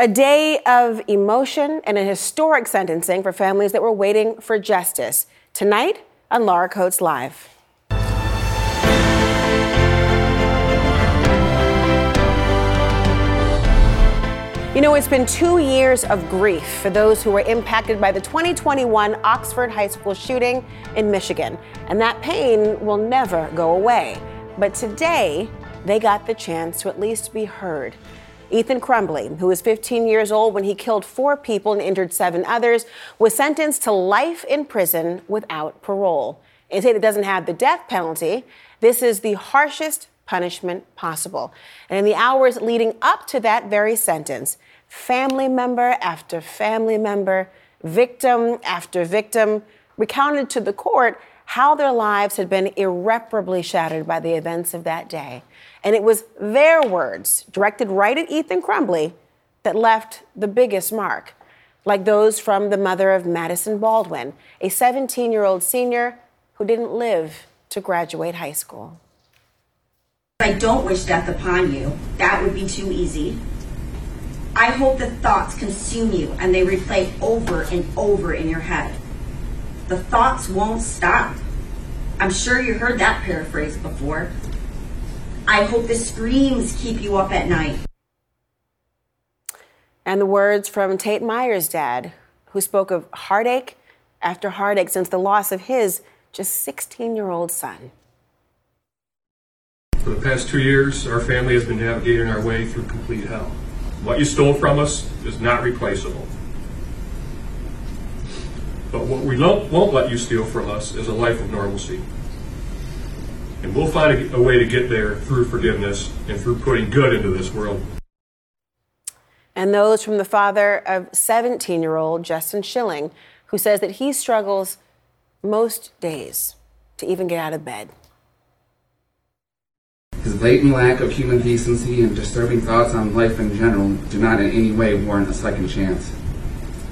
A day of emotion and a historic sentencing for families that were waiting for justice. Tonight on Laura Coates Live. You know, it's been two years of grief for those who were impacted by the 2021 Oxford High School shooting in Michigan, and that pain will never go away. But today, they got the chance to at least be heard. Ethan Crumbley, who was 15 years old when he killed four people and injured seven others, was sentenced to life in prison without parole. In a state that doesn't have the death penalty, this is the harshest punishment possible. And in the hours leading up to that very sentence, family member after family member, victim after victim, recounted to the court how their lives had been irreparably shattered by the events of that day. And it was their words, directed right at Ethan Crumbley, that left the biggest mark, like those from the mother of Madison Baldwin, a 17 year old senior who didn't live to graduate high school. I don't wish death upon you. That would be too easy. I hope the thoughts consume you and they replay over and over in your head. The thoughts won't stop. I'm sure you heard that paraphrase before. I hope the screams keep you up at night. And the words from Tate Myers' dad, who spoke of heartache after heartache since the loss of his just 16 year old son. For the past two years, our family has been navigating our way through complete hell. What you stole from us is not replaceable. But what we won't let you steal from us is a life of normalcy. And we'll find a, a way to get there through forgiveness and through putting good into this world. And those from the father of 17 year old Justin Schilling, who says that he struggles most days to even get out of bed. His blatant lack of human decency and disturbing thoughts on life in general do not in any way warrant a second chance.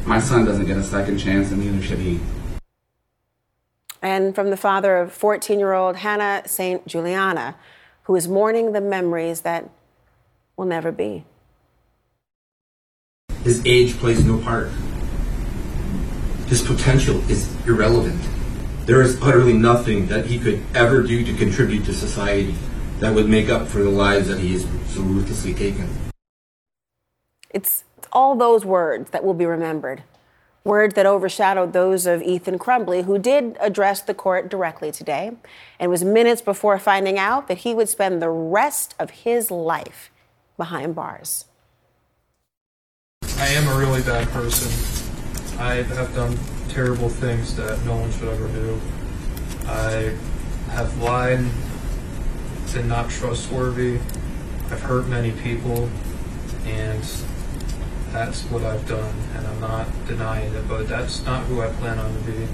My son doesn't get a second chance, and neither should he and from the father of 14 year old Hannah St. Juliana, who is mourning the memories that will never be. His age plays no part. His potential is irrelevant. There is utterly nothing that he could ever do to contribute to society that would make up for the lives that he has so ruthlessly taken. It's all those words that will be remembered words that overshadowed those of Ethan Crumbley, who did address the court directly today and was minutes before finding out that he would spend the rest of his life behind bars. I am a really bad person. I have done terrible things that no one should ever do. I have lied, been not trustworthy. I've hurt many people, and that's what I've done, and I'm not denying it, but that's not who I plan on to be.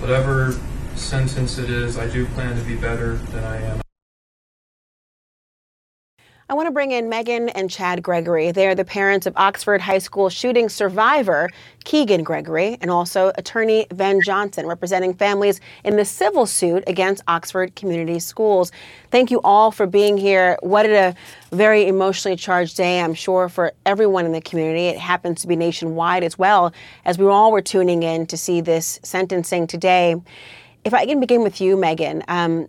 Whatever sentence it is, I do plan to be better than I am. I want to bring in Megan and Chad Gregory. They are the parents of Oxford High School shooting survivor Keegan Gregory and also attorney Ven Johnson, representing families in the civil suit against Oxford Community Schools. Thank you all for being here. What a very emotionally charged day, I'm sure, for everyone in the community. It happens to be nationwide as well, as we all were tuning in to see this sentencing today. If I can begin with you, Megan. Um,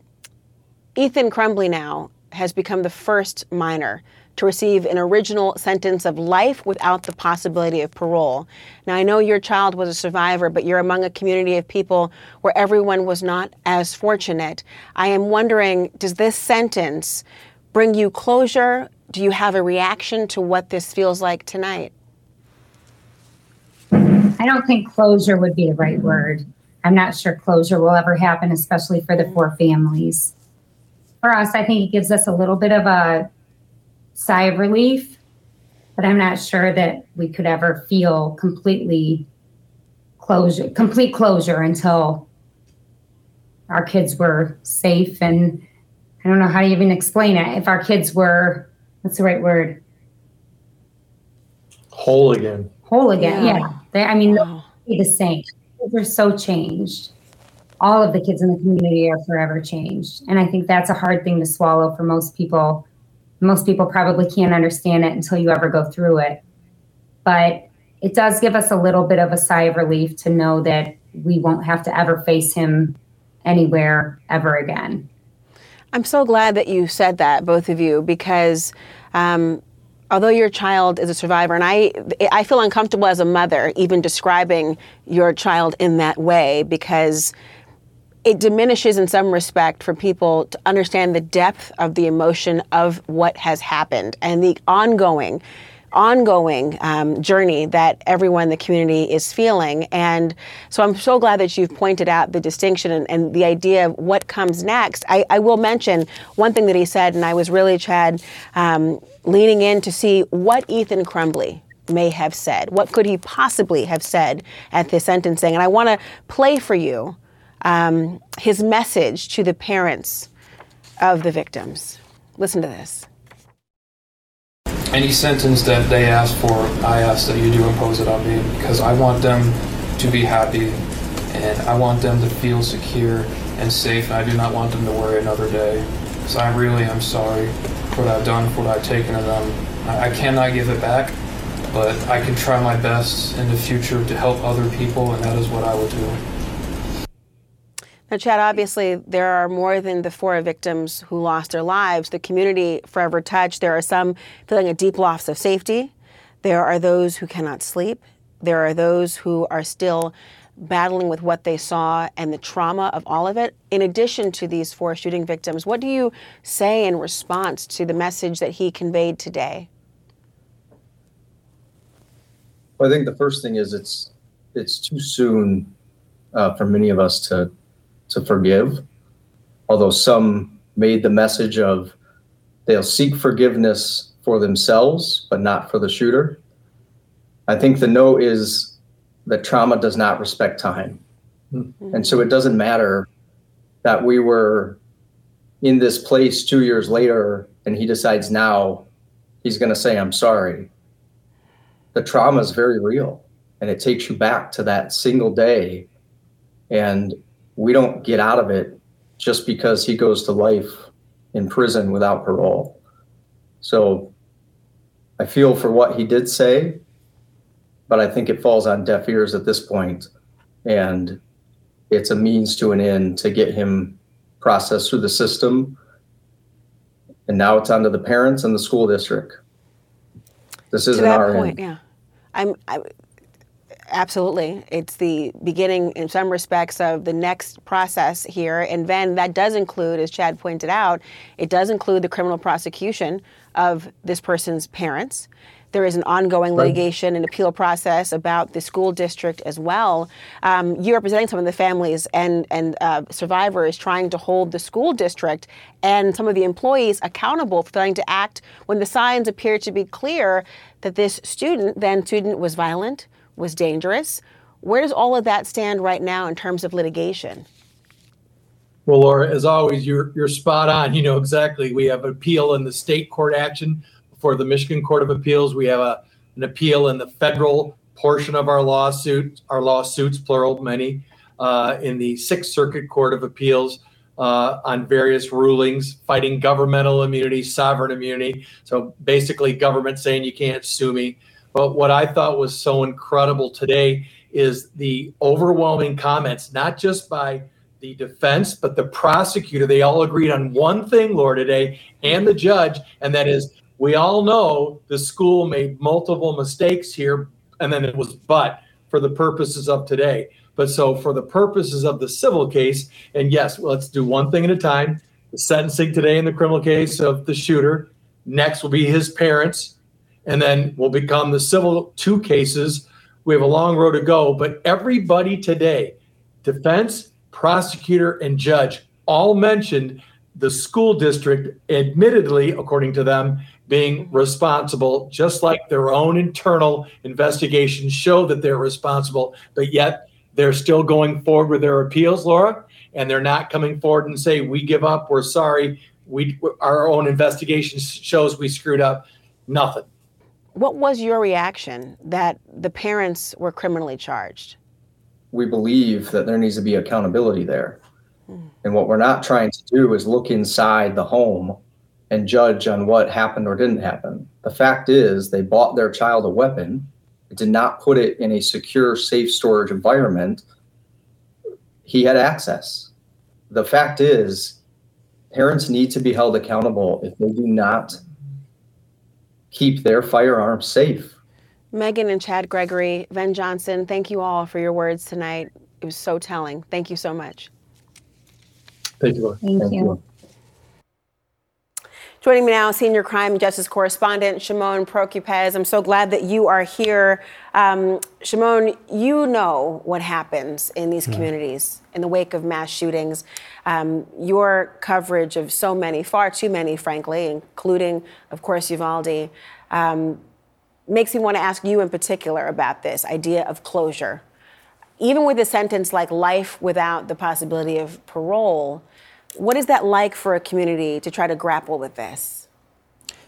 Ethan Crumbley now has become the first minor to receive an original sentence of life without the possibility of parole. Now, I know your child was a survivor, but you're among a community of people where everyone was not as fortunate. I am wondering does this sentence bring you closure? Do you have a reaction to what this feels like tonight? I don't think closure would be the right word. I'm not sure closure will ever happen, especially for the four families for us, I think it gives us a little bit of a sigh of relief, but I'm not sure that we could ever feel completely closure, complete closure until our kids were safe and I don't know how to even explain it. If our kids were, what's the right word? Whole again. Whole again, yeah. yeah. They, I mean, wow. they're the same. They're so changed all of the kids in the community are forever changed. And I think that's a hard thing to swallow for most people. Most people probably can't understand it until you ever go through it. but it does give us a little bit of a sigh of relief to know that we won't have to ever face him anywhere ever again. I'm so glad that you said that, both of you, because um, although your child is a survivor, and I, I feel uncomfortable as a mother even describing your child in that way because it diminishes in some respect for people to understand the depth of the emotion of what has happened and the ongoing ongoing um, journey that everyone in the community is feeling. And so I'm so glad that you've pointed out the distinction and, and the idea of what comes next. I, I, will mention one thing that he said, and I was really, Chad, um, leaning in to see what Ethan Crumbley may have said. What could he possibly have said at this sentencing? And I want to play for you um, his message to the parents of the victims. Listen to this. Any sentence that they ask for, I ask that you do impose it on me because I want them to be happy and I want them to feel secure and safe. And I do not want them to worry another day. Because I really am sorry for what I've done, for what I've taken of them. I, I cannot give it back, but I can try my best in the future to help other people, and that is what I will do. Now, Chad, obviously, there are more than the four victims who lost their lives. The community forever touched. There are some feeling a deep loss of safety. There are those who cannot sleep. There are those who are still battling with what they saw and the trauma of all of it. In addition to these four shooting victims, what do you say in response to the message that he conveyed today? Well, I think the first thing is it's it's too soon uh, for many of us to to forgive. Although some made the message of they'll seek forgiveness for themselves, but not for the shooter. I think the no is that trauma does not respect time. Mm-hmm. And so it doesn't matter that we were in this place two years later and he decides now he's going to say, I'm sorry. The trauma is very real and it takes you back to that single day. And we don't get out of it just because he goes to life in prison without parole. So I feel for what he did say, but I think it falls on deaf ears at this point, and it's a means to an end to get him processed through the system. And now it's onto the parents and the school district. This isn't to that our point, end. yeah. I'm, I, Absolutely. It's the beginning, in some respects, of the next process here. And then that does include, as Chad pointed out, it does include the criminal prosecution of this person's parents. There is an ongoing litigation and appeal process about the school district as well. Um, you're representing some of the families and, and uh, survivors trying to hold the school district and some of the employees accountable for failing to act when the signs appear to be clear that this student, then student, was violent was dangerous. Where does all of that stand right now in terms of litigation? Well, Laura, as always, you're you're spot on. You know exactly. We have an appeal in the state court action before the Michigan Court of Appeals. We have a an appeal in the federal portion of our lawsuit, our lawsuits, plural, many, uh, in the Sixth Circuit Court of Appeals uh, on various rulings, fighting governmental immunity, sovereign immunity. So basically, government saying you can't sue me. But what I thought was so incredible today is the overwhelming comments, not just by the defense, but the prosecutor. They all agreed on one thing, Laura, today, and the judge, and that is we all know the school made multiple mistakes here, and then it was but for the purposes of today. But so for the purposes of the civil case, and yes, let's do one thing at a time. The sentencing today in the criminal case of the shooter. Next will be his parents and then will become the civil two cases. We have a long road to go, but everybody today, defense, prosecutor, and judge, all mentioned the school district, admittedly, according to them, being responsible, just like their own internal investigations show that they're responsible, but yet they're still going forward with their appeals, Laura, and they're not coming forward and say, we give up, we're sorry, we our own investigation shows we screwed up. Nothing. What was your reaction that the parents were criminally charged? We believe that there needs to be accountability there. Hmm. And what we're not trying to do is look inside the home and judge on what happened or didn't happen. The fact is, they bought their child a weapon did not put it in a secure, safe storage environment, he had access. The fact is, parents need to be held accountable if they do not keep their firearms safe. Megan and Chad Gregory, Ven Johnson, thank you all for your words tonight. It was so telling. Thank you so much. Thank you. Laura. Thank you. Joining me now, senior crime and justice correspondent Shimon Prokupecz. I'm so glad that you are here. Um, Shimon, you know what happens in these communities in the wake of mass shootings. Um, your coverage of so many, far too many, frankly, including, of course, Uvalde, um, makes me want to ask you in particular about this idea of closure. Even with a sentence like life without the possibility of parole, what is that like for a community to try to grapple with this?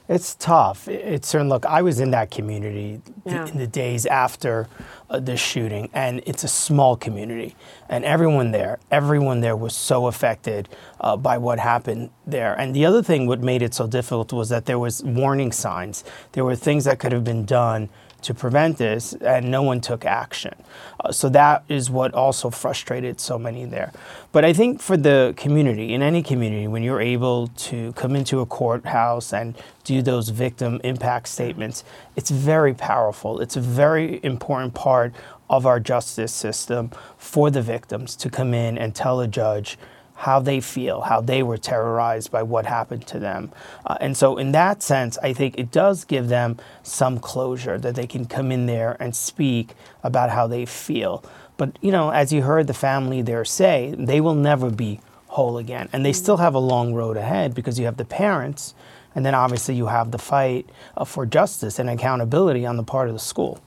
It's tough. It's certain. Look, I was in that community Yeah. in the days after uh, the shooting, and it's a small community, and everyone there, everyone there was so affected uh, by what happened there. And the other thing, what made it so difficult, was that there was warning signs. There were things that could have been done to prevent this, and no one took action. Uh, so that is what also frustrated so many there. But I think for the community, in any community, when you're able to come into a courthouse and do those victim impact statements, it's very powerful. It's a very important part of our justice system for the victims to come in and tell a judge how they feel, how they were terrorized by what happened to them. Uh, and so, in that sense, I think it does give them some closure that they can come in there and speak about how they feel. But, you know, as you heard the family there say, they will never be whole again. And they still have a long road ahead because you have the parents, and then obviously you have the fight uh, for justice and accountability on the part of the school.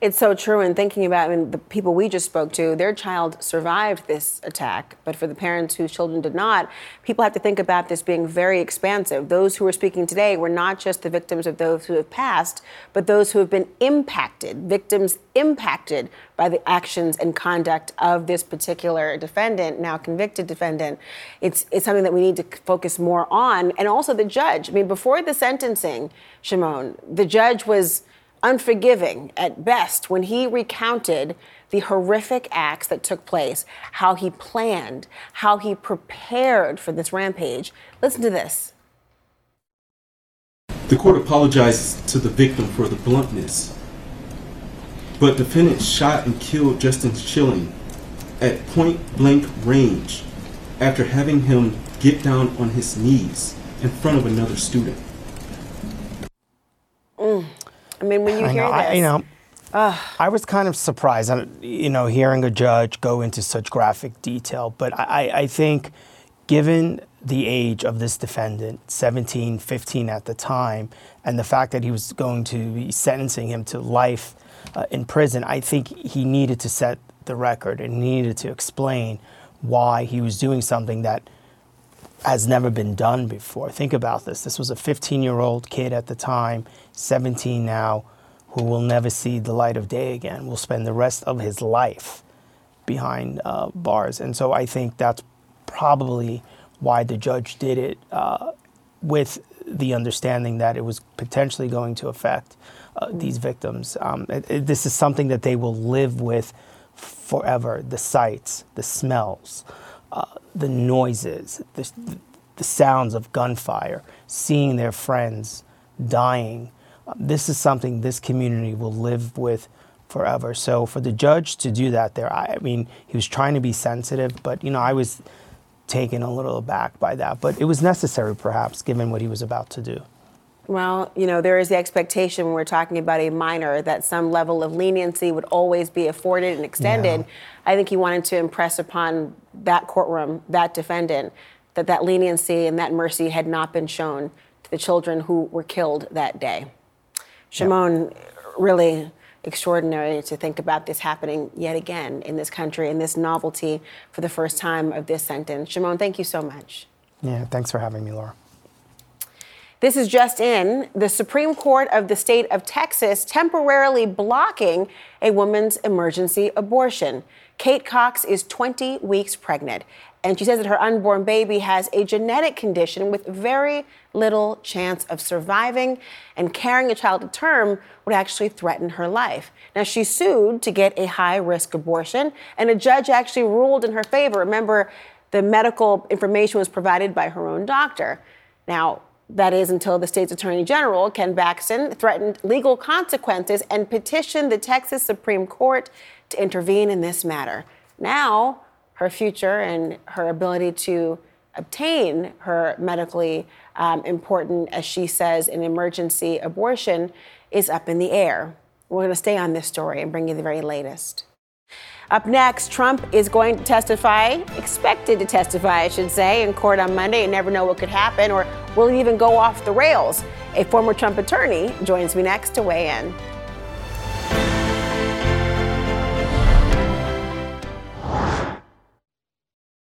It's so true. And thinking about I mean, the people we just spoke to, their child survived this attack, but for the parents whose children did not, people have to think about this being very expansive. Those who are speaking today were not just the victims of those who have passed, but those who have been impacted, victims impacted by the actions and conduct of this particular defendant, now convicted defendant. It's, it's something that we need to focus more on. And also the judge. I mean, before the sentencing, Shimon, the judge was unforgiving at best when he recounted the horrific acts that took place, how he planned, how he prepared for this rampage. Listen to this. The court apologizes to the victim for the bluntness, but defendant shot and killed Justin Schilling at point blank range after having him get down on his knees in front of another student. Mm. I mean, when you I hear know, this, I, you know, I was kind of surprised, you know, hearing a judge go into such graphic detail. But I, I think, given the age of this defendant, 17, 15 at the time, and the fact that he was going to be sentencing him to life uh, in prison, I think he needed to set the record and needed to explain why he was doing something that has never been done before. Think about this. This was a 15 year old kid at the time, 17 now, who will never see the light of day again, will spend the rest of his life behind uh, bars. And so I think that's probably why the judge did it uh, with the understanding that it was potentially going to affect uh, these victims. Um, it- it- this is something that they will live with forever the sights, the smells, uh, the noises, the, the sounds of gunfire, seeing their friends dying. Uh, This is something this community will live with forever. So for the judge to do that there, I, I mean, he was trying to be sensitive, but you know, I was taken a little aback by that. But it was necessary, perhaps, given what he was about to do. Well, you know, there is the expectation when we're talking about a minor that some level of leniency would always be afforded and extended. I think he wanted to impress upon that courtroom, that defendant, that that leniency and that mercy had not been shown to the children who were killed that day. Shimon, really extraordinary to think about this happening yet again in this country and this novelty for the first time of this sentence. Shimon, thank you so much. Yeah, thanks for having me, Laura. This is just in. The Supreme Court of the state of Texas temporarily blocking a woman's emergency abortion. Kate Cox is 20 weeks pregnant, And she says that her unborn baby has a genetic condition with very little chance of surviving, and carrying a child to term would actually threaten her life. Now, she sued to get a high risk abortion, and a judge actually ruled in her favor. Remember, the medical information was provided by her own doctor. Now, that is until the state's attorney general, Ken Paxton, threatened legal consequences and petitioned the Texas Supreme Court to intervene in this matter. Now, her future and her ability to obtain her medically um, important, as she says, an emergency abortion is up in the air. We're going to stay on this story and bring you the very latest. Up next, Trump is going to testify, expected to testify, I should say, in court on Monday. You never know what could happen, or will he even go off the rails? A former Trump attorney joins me next to weigh in.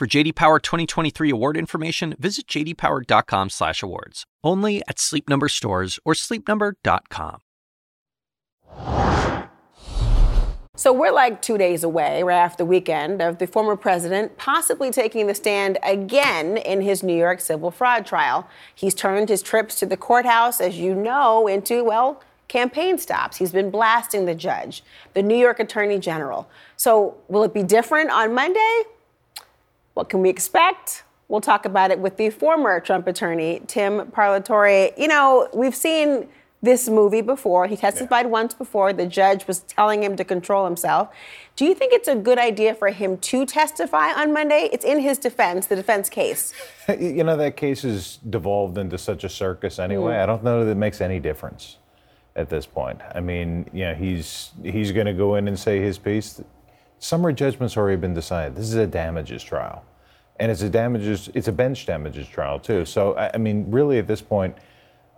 For JD Power 2023 award information, visit jdpower.com/awards. Only at Sleep Number stores or sleepnumber.com. So we're like two days away, right after the weekend, of the former president possibly taking the stand again in his New York civil fraud trial. He's turned his trips to the courthouse, as you know, into, well, campaign stops. He's been blasting the judge, the New York Attorney General. So will it be different on Monday? What can we expect? We'll talk about it with the former Trump attorney, Tim Parlatore. You know, we've seen this movie before. He testified yeah. once before. The judge was telling him to control himself. Do you think it's a good idea for him to testify on Monday? It's in his defense, the defense case. You know, that case has devolved into such a circus anyway. Mm. I don't know that it makes any difference at this point. I mean, you know, he's he's going to go in and say his piece. Summary judgment's already been decided. This is a damages trial, and it's a damages it's a bench damages trial too. So I mean, really at this point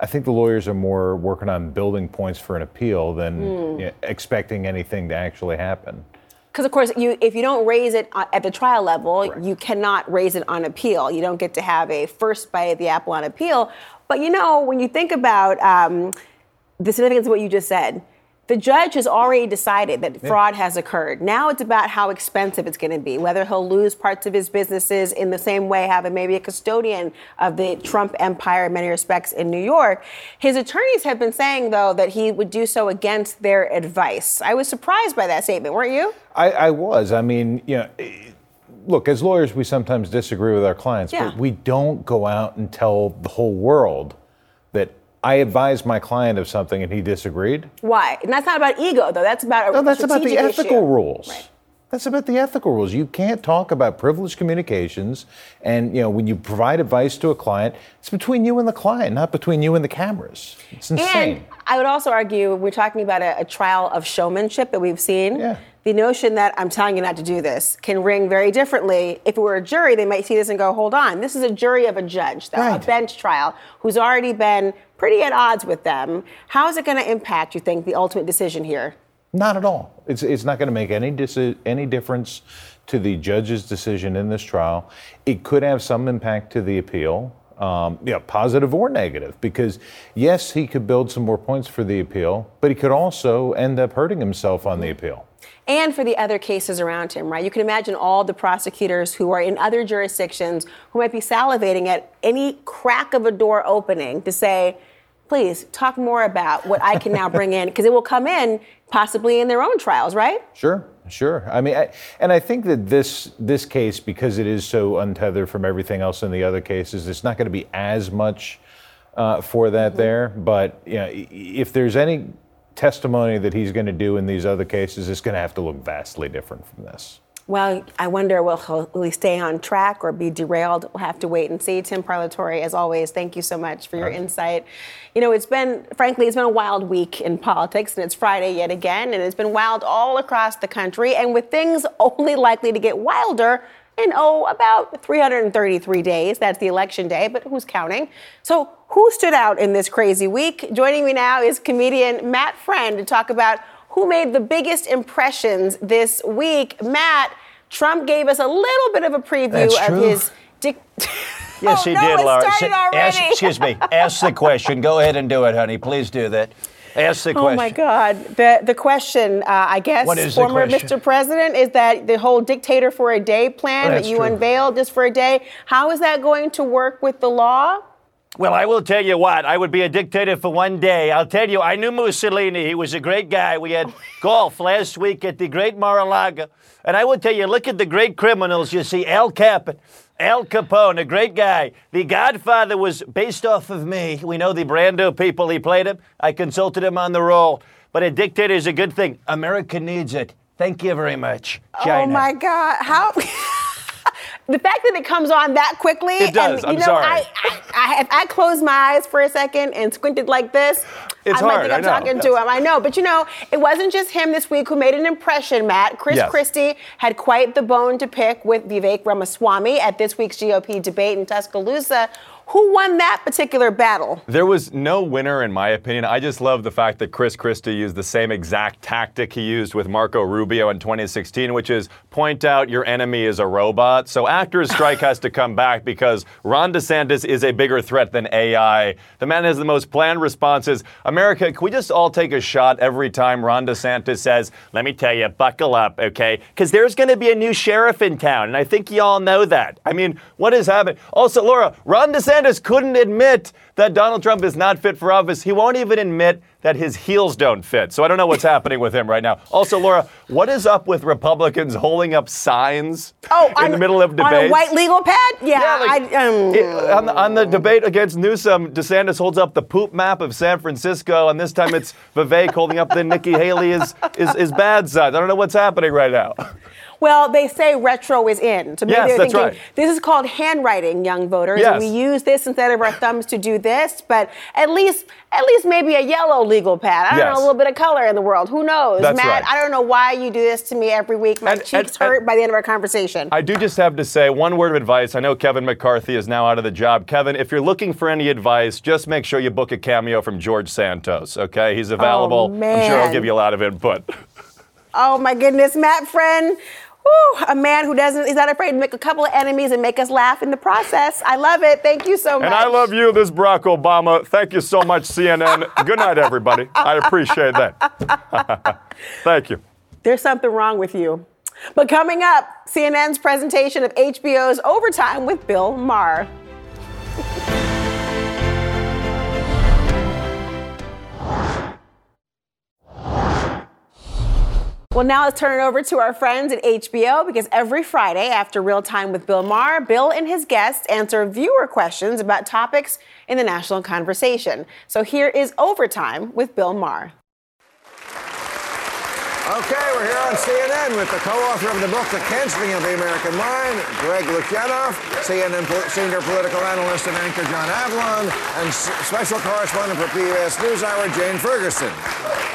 I think the lawyers are more working on building points for an appeal than mm. you know, expecting anything to actually happen. Because of course, you if you don't raise it at the trial level, you cannot raise it on appeal. You don't get to have a first bite at the apple on appeal. But you know, when you think about um, the significance of what you just said, the judge has already decided that fraud has occurred. Now it's about how expensive it's going to be, whether he'll lose parts of his businesses in the same way, having maybe a custodian of the Trump empire in many respects in New York. His attorneys have been saying, though, that he would do so against their advice. I was surprised by that statement, weren't you? I, I was. I mean, you know eh, look, as lawyers, we sometimes disagree with our clients, yeah. but we don't go out and tell the whole world I advised my client of something and he disagreed. Why? And that's not about ego, though. That's about a no. That's about the ethical issue. rules. Right. That's about the ethical rules. You can't talk about privileged communications, and you know when you provide advice to a client, it's between you and the client, not between you and the cameras. It's insane. And I would also argue we're talking about a, a trial of showmanship that we've seen. Yeah the notion that I'm telling you not to do this can ring very differently. If it were a jury, they might see this and go, hold on, this is a jury of a judge, though, right. a bench trial, who's already been pretty at odds with them. How is it going to impact, you think, the ultimate decision here? Not at all. It's, it's not going to make any, dis- any difference to the judge's decision in this trial. It could have some impact to the appeal. Um, yeah, positive or negative, because yes, he could build some more points for the appeal, but he could also end up hurting himself on the appeal and for the other cases around him, right? You can imagine all the prosecutors who are in other jurisdictions who might be salivating at any crack of a door opening to say, please talk more about what I can now bring in, because it will come in possibly in their own trials, right? Sure, sure. I mean, I, and I think that this this case, because it is so untethered from everything else in the other cases, it's not going to be as much uh, for that there. But you know, if there's any testimony that he's going to do in these other cases, it's going to have to look vastly different from this. Well, I wonder will he, stay on track or be derailed? We'll have to wait and see. Tim Parlatore, as always, thank you so much for your insight. You know, it's been, frankly, it's been a wild week in politics, and it's Friday yet again, and it's been wild all across the country, and with things only likely to get wilder in, oh, about 333 days. That's the election day, but who's counting? So, who stood out in this crazy week? Joining me now is comedian Matt Friend to talk about who made the biggest impressions this week. Matt, Trump gave us a little bit of a preview That's of true. his. Dic- Yes, Oh, he no, did, Laura. Ask, excuse me. Ask the question. Go ahead and do it, honey. Please do that. Ask the question. Oh my God! The the question, uh, I guess, former? Mr. President, is that the whole dictator for a day plan that you true. unveiled just for a day. How is that going to work with the law? Well, I will tell you what. I would be a dictator for one day. I'll tell you, I knew Mussolini. He was a great guy. We had golf last week at the Great Mar-a-Lago. And I will tell you, look at the great criminals. You see Al Capone, Al Capone, a great guy. The Godfather was based off of me. We know the Brando people. He played him. I consulted him on the role. But a dictator is a good thing. America needs it. Thank you very much. Oh my God! How? the fact that it comes on that quickly. It does. And, you I'm know, sorry. I, I, I, if I closed my eyes for a second and squinted like this. It's I might hard, think I I'm talking to him. I know, but you know, it wasn't just him this week who made an impression. Matt, Chris Yes. Christie had quite the bone to pick with Vivek Ramaswamy at this week's GOP debate in Tuscaloosa. Who won that particular battle? There was no winner, in my opinion. I just love the fact that Chris Christie used the same exact tactic he used with Marco Rubio in 2016, which is point out your enemy is a robot. So actors strike has to come back because Ron DeSantis is a bigger threat than AI. The man has the most planned responses. America, can we just all take a shot every time Ron DeSantis says, let me tell you, buckle up, okay? Because there's going to be a new sheriff in town, and I think you all know that. I mean, what has happened? Also, Laura, Ron DeSantis couldn't admit that Donald Trump is not fit for office. He won't even admit that his heels don't fit. So I don't know what's happening with him right now. Also, Laura, what is up with Republicans holding up signs Oh, in on- the middle of debate? On a white legal pad? Yeah, like, I, um, It- on, the, on the debate against Newsom, DeSantis holds up the poop map of San Francisco, and this time it's Vivek holding up the Nikki Haley is, is, is bad side. I don't know what's happening right now. Well, they say retro is in. So maybe Yes, they're that's thinking right. this is called handwriting, young voters. Yes. We use this instead of our thumbs to do this. But at least, at least maybe a yellow legal pad. I don't Yes. know, a little bit of color in the world. Who knows? That's Matt, right. I don't know why you do this to me every week. My And- cheeks and- hurt by the end of our conversation. I do just have to say one word of advice. I know Kevin McCarthy is now out of the job. Kevin, if you're looking for any advice, just make sure you book a cameo from George Santos, okay? He's oh, available. I'm sure he'll give you a lot of input. oh my goodness, Matt Friend. Whew, a man who doesn't, he's not afraid to make a couple of enemies and make us laugh in the process. I love it. Thank you so much. And I love you, this Barack Obama. Thank you so much, CNN. Good night, everybody. I appreciate that. Thank you. There's something wrong with you. But coming up, CNN's presentation of HBO's Overtime with Bill Maher. Well, now let's turn it over to our friends at HBO because every Friday after Real Time with Bill Maher, Bill and his guests answer viewer questions about topics in the national conversation. So here is Overtime with Bill Maher. Okay, we're here on CNN with the co-author of the book, The Canceling of the American Mind, Greg Lukianoff, CNN senior political analyst and anchor John Avlon, and s- special correspondent for PBS NewsHour, Jane Ferguson.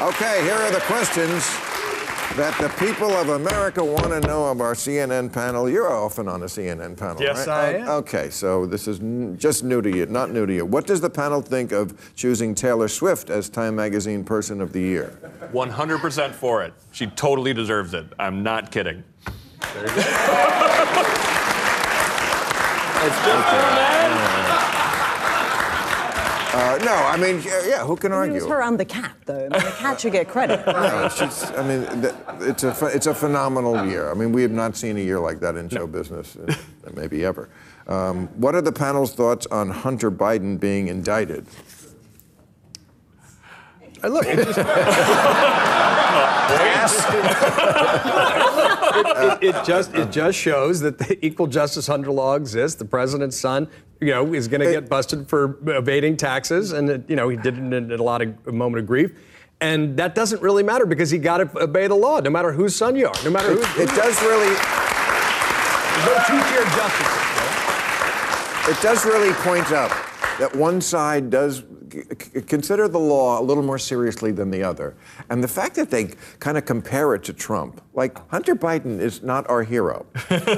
Okay, here are the questions that the people of America want to know of our CNN panel. You're often on a CNN panel, Yes, right? I am. Oh, okay, so this is n- just new to you, not new to you. What does the panel think of choosing Taylor Swift as Time Magazine Person of the Year? 100% for it. She totally deserves it. I'm not kidding. Uh, no, I mean, yeah, yeah, who can It argue? was her on the cat, though. I mean, the cat should get credit. No, she's, I mean, it's a it's a phenomenal year. I mean, we have not seen a year like that in show business, uh, maybe ever. Um, what are the panel's thoughts on Hunter Biden being indicted? I look, it just. it, it, it just it just shows that the equal justice under law exists. The president's son, you know, is going to get busted for evading taxes, and it, you know he did it in a lot of a moment of grief. And that doesn't really matter because he got to obey the law, no matter whose son you are, no matter who. It does really. No two-tier justice. It does really point out that one side does consider the law a little more seriously than the other. And the fact that they kind of compare it to Trump, like Hunter Biden is not our hero. okay?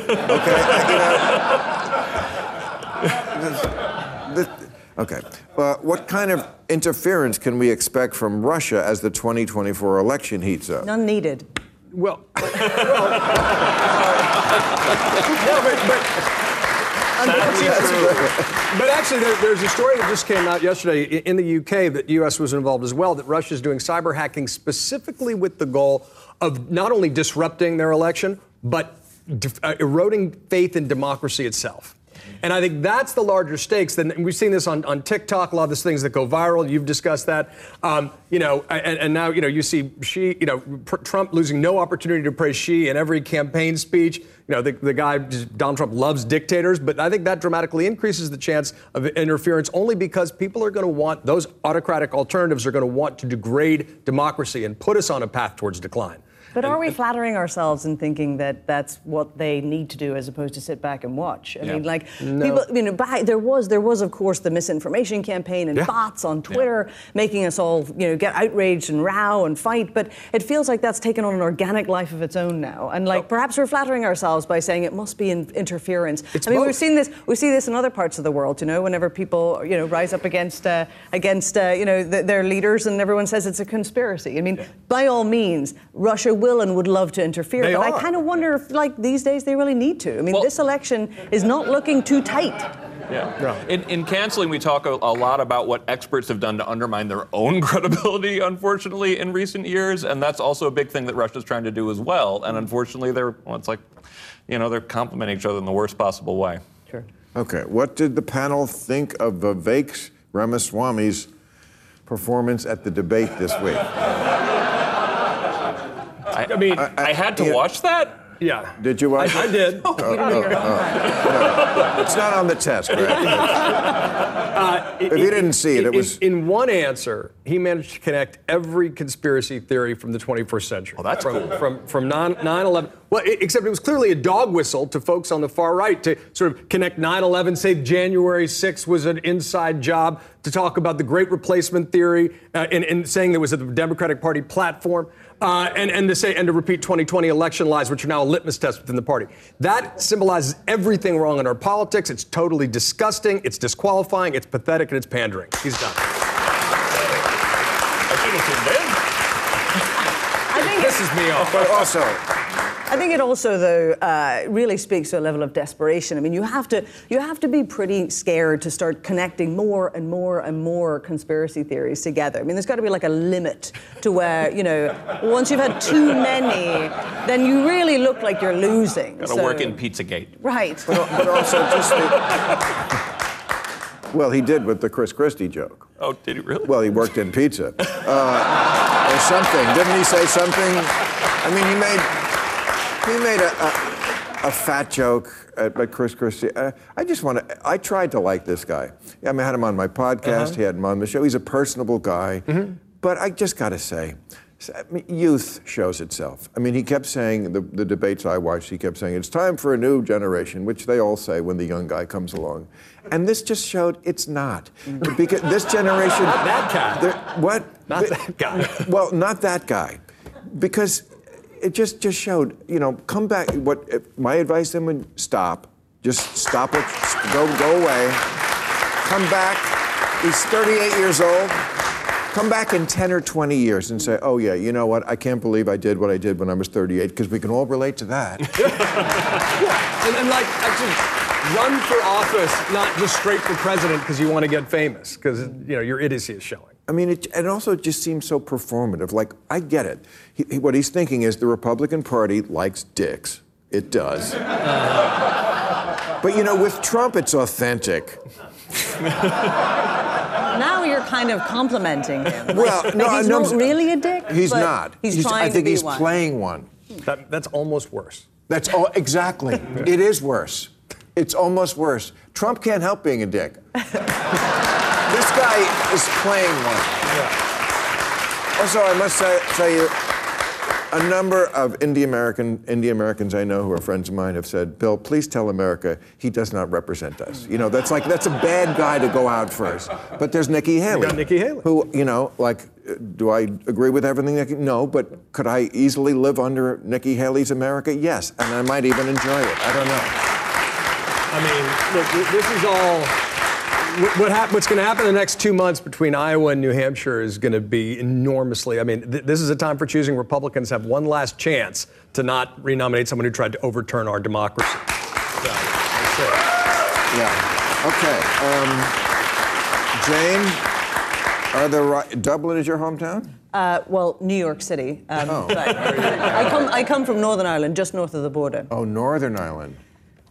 You know, this- okay. Uh, what kind of interference can we expect from Russia as the 2024 election heats up? None needed. Well, But actually, there, there's a story that just came out yesterday in the UK that the U.S. was involved as well. That Russia is doing cyber hacking specifically with the goal of not only disrupting their election, but def- uh, eroding faith in democracy itself. And I think that's the larger stakes. And we've seen this on, on TikTok. A lot of these things that go viral. You've discussed that. Um, you know, and, and now you know you see Xi, you know, Trump losing no opportunity to praise Xi in every campaign speech. You know, the, the guy Donald Trump loves dictators, but I think that dramatically increases the chance of interference only because people are going to want those autocratic alternatives are going to want to degrade democracy and put us on a path towards decline. But are we flattering ourselves in thinking that that's what they need to do as opposed to sit back and watch? I Yeah. mean, like No. people, you know, back, there was there was of course the misinformation campaign and Yeah. bots on Twitter making us all you know get outraged and row and fight. But it feels like that's taken on an organic life of its own now. And Oh. like perhaps we're flattering ourselves by saying it must be in, interference. It's I mean, both. we've seen this we see this in other parts of the world. You know, whenever people you know rise up against uh, against uh, you know th- their leaders and everyone says it's a conspiracy. I mean, by all means, Russia will and would love to interfere. They but I kind of wonder if like these days they really need to. I mean, this election is not looking too tight. Yeah. In, in canceling, we talk a, a lot about what experts have done to undermine their own credibility, unfortunately, in recent years. And that's also a big thing that Russia's trying to do as well. And unfortunately, they're, well, it's like, you know, they're complimenting each other in the worst possible way. Sure. Okay, what did the panel think of Vivek Ramaswamy's performance at the debate this week? I, mean, I, had to yeah. watch that. Yeah. Did you watch I, I did. Oh, oh, oh. It's not on the test, Greg. if you didn't see it, it was. In, in one answer, he managed to connect every conspiracy theory from the 21st century. Oh, that's from, cool. From from 9 11. Well, i except it was clearly a dog whistle to folks on the far right to sort of connect 9 11, say January 6th was an inside job, to talk about the great replacement theory, uh, and, and saying there was a Democratic Party platform. Uh, and, and to say and to repeat 2020 election lies, which are now a litmus test within the party. That symbolizes everything wrong in our politics. It's totally disgusting. It's disqualifying. It's pathetic, and it's pandering. He's done. I should have tuned in. I think Pisses me off. But also, I think it also, though, uh, really speaks to a level of desperation. I mean, you have to you have to be pretty scared to start connecting more and more and more conspiracy theories together. I mean, there's got to be like a limit to where you know once you've had too many, then you really look like you're losing. Got to So- work in Pizzagate. Right. but, but also just the. Well, he did with the Chris Christie joke. Oh, did he really? Well, he worked in pizza. Uh, or something. Didn't he say something? I mean, he made he made a, a, a fat joke at, at Chris Christie. Uh, I just want to. I tried to like this guy. I, mean, I had him on my podcast. Uh-huh. He had him on the show. He's a personable guy. But I just got to say, s- I mean, youth shows itself. I mean, he kept saying the, the debates I watched. He kept saying it's time for a new generation, which they all say when the young guy comes along. And this just showed it's not because this generation. Not that guy. What? Not that guy. Well, not that guy, because it just just showed. You know, come back. What my advice then would stop. Just stop it. Go go away. Come back. He's 38 years old. Come back in 10 or 20 years and say, oh, yeah, you know what? I can't believe I did what I did when I was 38, because we can all relate to that. Yeah, and, and like actually run for office, not just straight for president because you want to get famous, because you know your idiocy is showing. I mean, it, and also it just seems so performative. Like, I get it. He, he- what he's thinking is the Republican Party likes dicks. It does. but you know, with Trump, it's authentic. Now you're kind of complimenting him. Well, Like, no, he's no, not I'm- really a dick. He's but not. He's, trying I think he's one. playing one. That, that's almost worse. That's all exactly. It is worse. It's almost worse. Trump can't help being a dick. this guy is playing one. Also, I must say, tell you, a number of Indian American Indian Americans I know who are friends of mine have said, "Bill, please tell America he does not represent us." You know, that's like that's a bad guy to go out first. But there's Nikki Haley. got Nikki Haley. Who, you know, like, do I agree with everything? Nikki? No, but could I easily live under Nikki Haley's America? Yes, and I might even enjoy it. I don't know. I mean, look, this is all. What, what hap- what's going to happen in the next two months between Iowa and New Hampshire is going to be enormously. I mean, th- this is a time for choosing. Republicans have one last chance to not renominate someone who tried to overturn our democracy. So. Yeah. Okay. Um, Jane, are the ri- Dublin is your hometown? Uh, well, New York City. Um, Oh. I come, I come from Northern Ireland, just north of the border. Oh, Northern Ireland.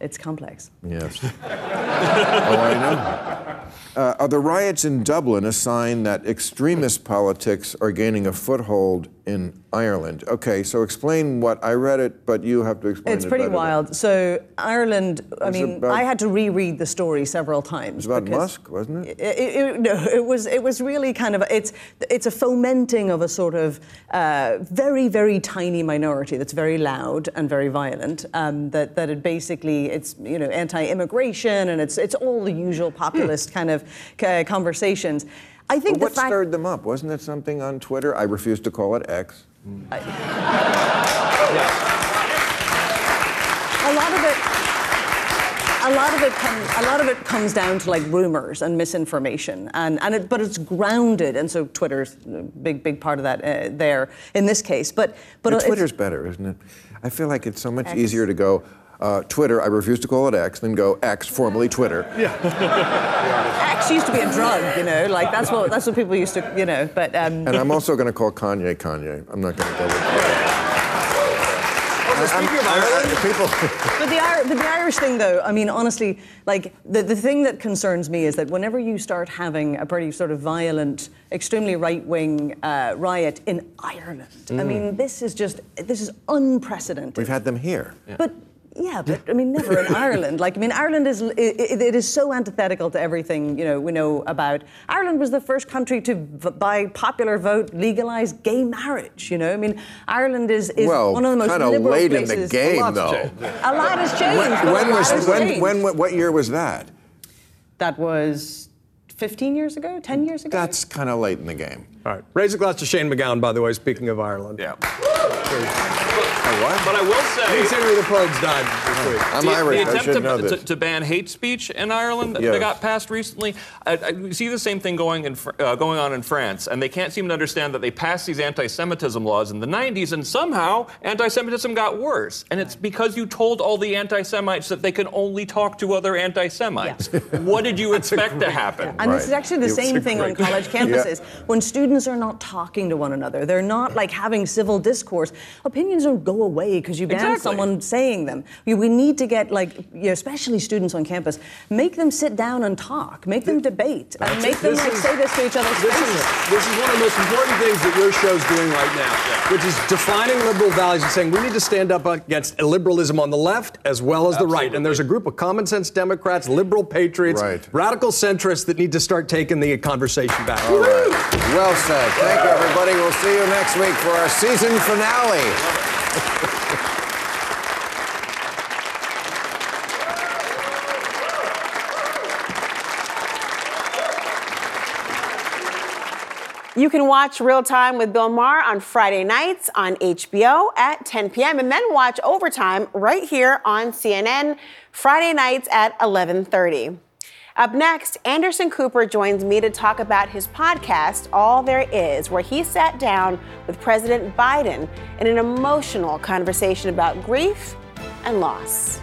It's complex. Yes. oh, I know. Uh, are the riots in Dublin a sign that extremist politics are gaining a foothold in Ireland? Okay, so explain what I read it, but you have to explain It's it pretty wild. So Ireland, I mean, about- I had to reread the story several times. It's about Musk, wasn't it? It, it, it- no, it was it was really kind of it's it's a fomenting of a sort of uh, very very tiny minority that's very loud and very violent. Um, that that it basically it's you know anti-immigration and it's it's all the usual populist kind of uh, conversations. I think But what the fact stirred them up? Wasn't it something on Twitter? I refuse to call it X. a lot of it a lot of it comes a lot of it comes down to like rumors and misinformation and and it, but it's grounded and so twitter's a big big part of that uh, there in this case but but it's- Twitter's better, isn't it? I feel like it's so much X. easier to go uh, Twitter. I refuse to call it X, than go X, formerly Twitter. Yeah. X used to be a drug, you know, like that's what that's what people used to, you know. But um, And I'm also going to call Kanye Kanye. I'm not going to go with. speaking of Ireland, people. but the but the Irish thing, though, I mean, honestly, like the the thing that concerns me is that whenever you start having a pretty sort of violent, extremely right wing uh, riot in Ireland, I Mm. mean, this is just this is unprecedented. We've had them here. But yeah, but I mean, never in Ireland. Like, I mean, Ireland is it, it it is so antithetical to everything you know we know about. Ireland was the first country to, v- by popular vote, legalize gay marriage. You know, I mean, Ireland is is well, one of the most kind of late in the game, A though. A lot has changed. When, when was has when, changed. when what year was that? That was 15 years ago, 10 years ago. That's kind of late in the game. All right. Raise a glass to Shane MacGowan, by the way, speaking of Ireland. Yeah. What? But I will say. Prince Henry the Pogues died this week. I'm the, Irish. The I attempt should to, know to, this. to ban hate speech in Ireland that got passed recently, I, I, we see the same thing going in uh, going on in France, and they can't seem to understand that they passed these anti-Semitism laws in the 90s, and somehow anti-Semitism got worse, and it's because you told all the anti-Semites that they can only talk to other anti-Semites. what did you expect to happen? And this is actually the same thing on college campuses. When students are not talking to one another, they're not like having civil discourse. Opinions don't go away because you ban Exactly. someone saying them. We, we need to get like, you know, especially students on campus, make them sit down and talk, make them debate, and make it. them This like is- say this to each other. This is, this is one of the most important things that your show's doing right now, which is defining liberal values and saying we need to stand up against liberalism on the left as well as the right. And there's a group of common sense Democrats, liberal patriots, Right. radical centrists that need to start taking the conversation back. All right. Well said. Thank you, everybody. We'll see you next week for our season finale. You can watch Real Time with Bill Maher on Friday nights on HBO at 10 p.m. and then watch Overtime right here on CNN Friday nights at 11:30. Up next, Anderson Cooper joins me to talk about his podcast All There Is, where he sat down with President Biden in an emotional conversation about grief and loss.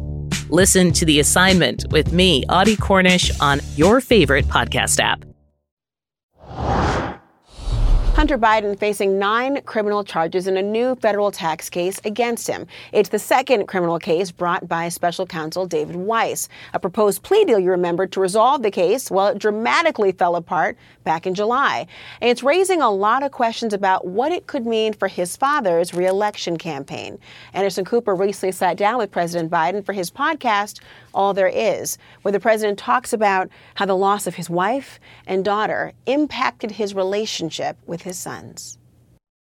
Listen to The Assignment with me, Audie Cornish, on your favorite podcast app. Hunter Biden facing nine criminal charges in a new federal tax case against him. It's the second criminal case brought by special counsel David Weiss. A proposed plea deal, you remember, to resolve the case, well, it dramatically fell apart back in July. And it's raising a lot of questions about what it could mean for his father's reelection campaign. Anderson Cooper recently sat down with President Biden for his podcast, All There Is, where the president talks about how the loss of his wife and daughter impacted his relationship with his sons.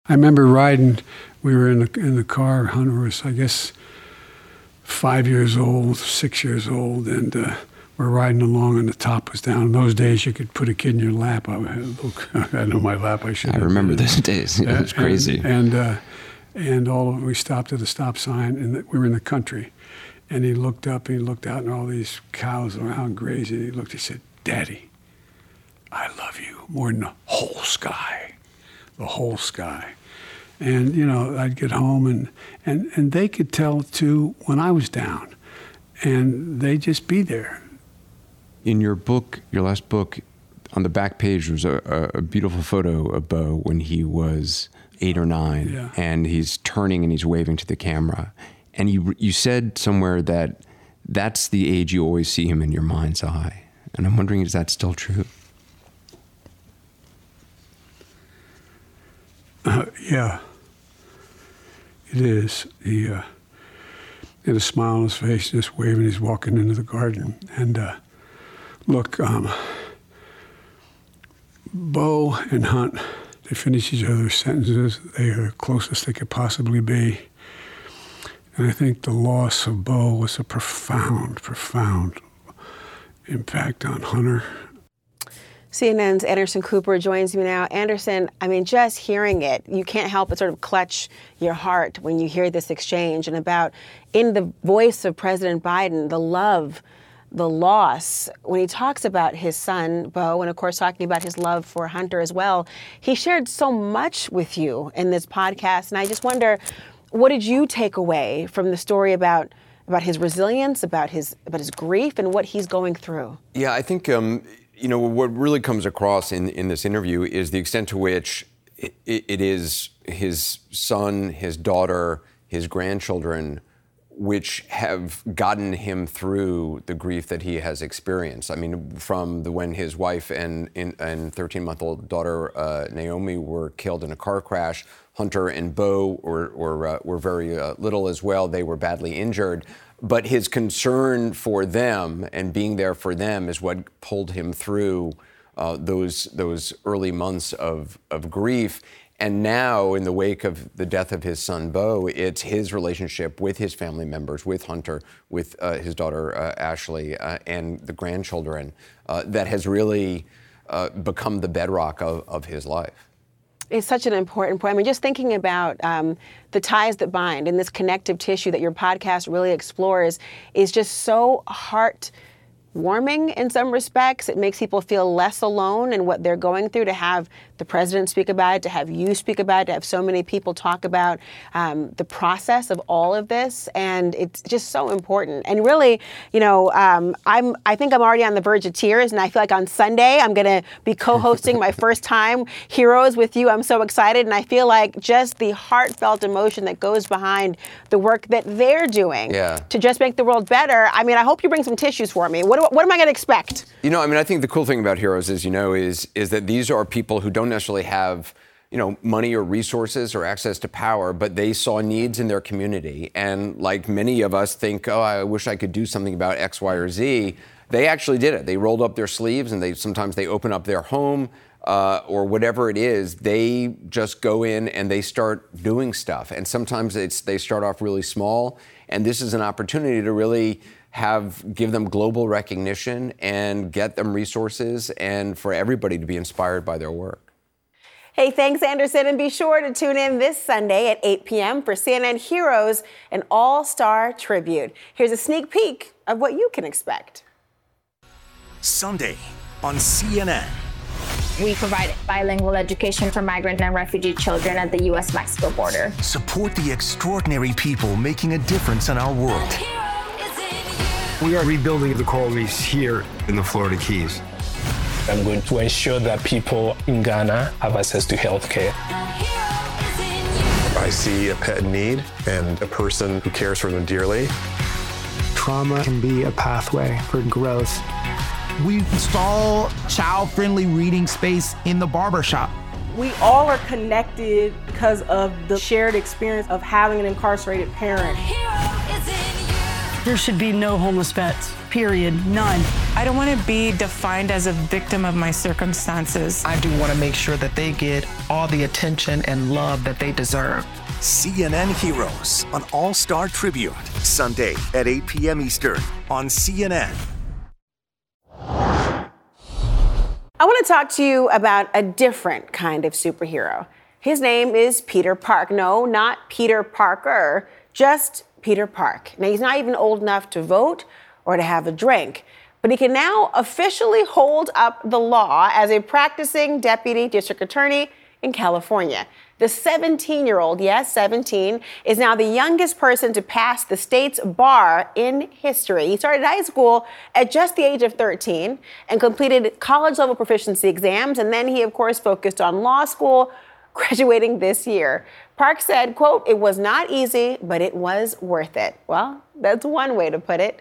I remember riding. We were in the in the car. Hunter was, I guess, five years old, six years old, and uh, we're riding along, and the top was down. In those days, you could put a kid in your lap. I look, I know my lap. I should. I remember those days. It was crazy. And and, uh, and all of, we stopped at a stop sign, and we were in the country. And he looked up, and he looked out, and all these cows around grazing. He looked. He said, "Daddy, I love you more than the whole sky." the whole sky. And you know, I'd get home and and and they could tell too when I was down, and they'd just be there. In your book, your last book, on the back page was a, a beautiful photo of Bo when he was eight or nine, Yeah. and he's turning and he's waving to the camera. And you you said somewhere that that's the age you always see him in your mind's eye. And I'm wondering, is that still true? Uh, yeah, it is. He uh, had a smile on his face, just waving. He's walking into the garden, and uh, look, um, Bo and Hunt, they finish each other's sentences. They are the closest they could possibly be. And I think the loss of Bo was a profound, profound impact on Hunter. CNN's Anderson Cooper joins me now. Anderson, I mean, just hearing it, you can't help but sort of clutch your heart when you hear this exchange and about, in the voice of President Biden, the love, the loss. When he talks about his son, Bo, and of course talking about his love for Hunter as well, he shared so much with you in this podcast. And I just wonder, what did you take away from the story about? About his resilience, about his about his grief, and what he's going through. Yeah, I think um, you know what really comes across in in this interview is the extent to which it, it is his son, his daughter, his grandchildren, which have gotten him through the grief that he has experienced. I mean, from the when his wife and and 13 month old daughter uh, Naomi were killed in a car crash. Hunter and Bo were uh, were very uh, little as well. They were badly injured. But his concern for them and being there for them is what pulled him through uh, those those early months of of grief. And now, in the wake of the death of his son Bo, it's his relationship with his family members, with Hunter, with uh, his daughter uh, Ashley, uh, and the grandchildren uh, that has really uh, become the bedrock of, of his life. It's such an important point. I mean, just thinking about um, the ties that bind and this connective tissue that your podcast really explores is just so heart warming in some respects. It makes people feel less alone in what they're going through to have the president speak about it, to have you speak about it, to have so many people talk about um, the process of all of this. And it's just so important. And really, you know, um, I'm I think I'm already on the verge of tears, and I feel like on Sunday I'm going to be co-hosting my first time Heroes with you. I'm so excited, and I feel like just the heartfelt emotion that goes behind the work that they're doing Yeah. to just make the world better. I mean, I hope you bring some tissues for me. What, what am I going to expect? You know, I mean, I think the cool thing about Heroes, as you know, is is that these are people who don't necessarily have you know money or resources or access to power, but they saw needs in their community, and like many of us think, oh, I wish I could do something about X, Y, or Z. They actually did it. They rolled up their sleeves, and they sometimes they open up their home. Uh, or whatever it is, they just go in and they start doing stuff. And sometimes it's they start off really small, and this is an opportunity to really have give them global recognition and get them resources and for everybody to be inspired by their work. Hey, thanks, Anderson, and be sure to tune in this Sunday at 8 p.m. for CNN Heroes, an all star tribute. Here's a sneak peek of what you can expect. Sunday, on CNN. We provide bilingual education for migrant and refugee children at the U.S. Mexico border. Support the extraordinary people making a difference in our world. We are rebuilding the coral reefs here in the Florida Keys. I'm going to ensure that people in Ghana have access to healthcare. I see a pet in need and a person who cares for them dearly. Trauma can be a pathway for growth. We install child-friendly reading space in the barbershop. We all are connected because of the shared experience of having an incarcerated parent. There should be no homeless vets, period, none. I don't want to be defined as a victim of my circumstances. I do want to make sure that they get all the attention and love that they deserve. CNN Heroes on All Star Tribute, Sunday at 8 p.m. Eastern on CNN. I want to talk to you about a different kind of superhero. His name is Peter Park. No, not Peter Parker, just Peter Park. Now, he's not even old enough to vote or to have a drink, but he can now officially hold up the law as a practicing deputy district attorney in California. The 17 year old, yes, 17, is now the youngest person to pass the state's bar in history. He started high school at just the age of 13 and completed college level proficiency exams. And then he, of course, focused on law school, graduating this year. Park said, quote, it was not easy, but it was worth it. Well, that's one way to put it.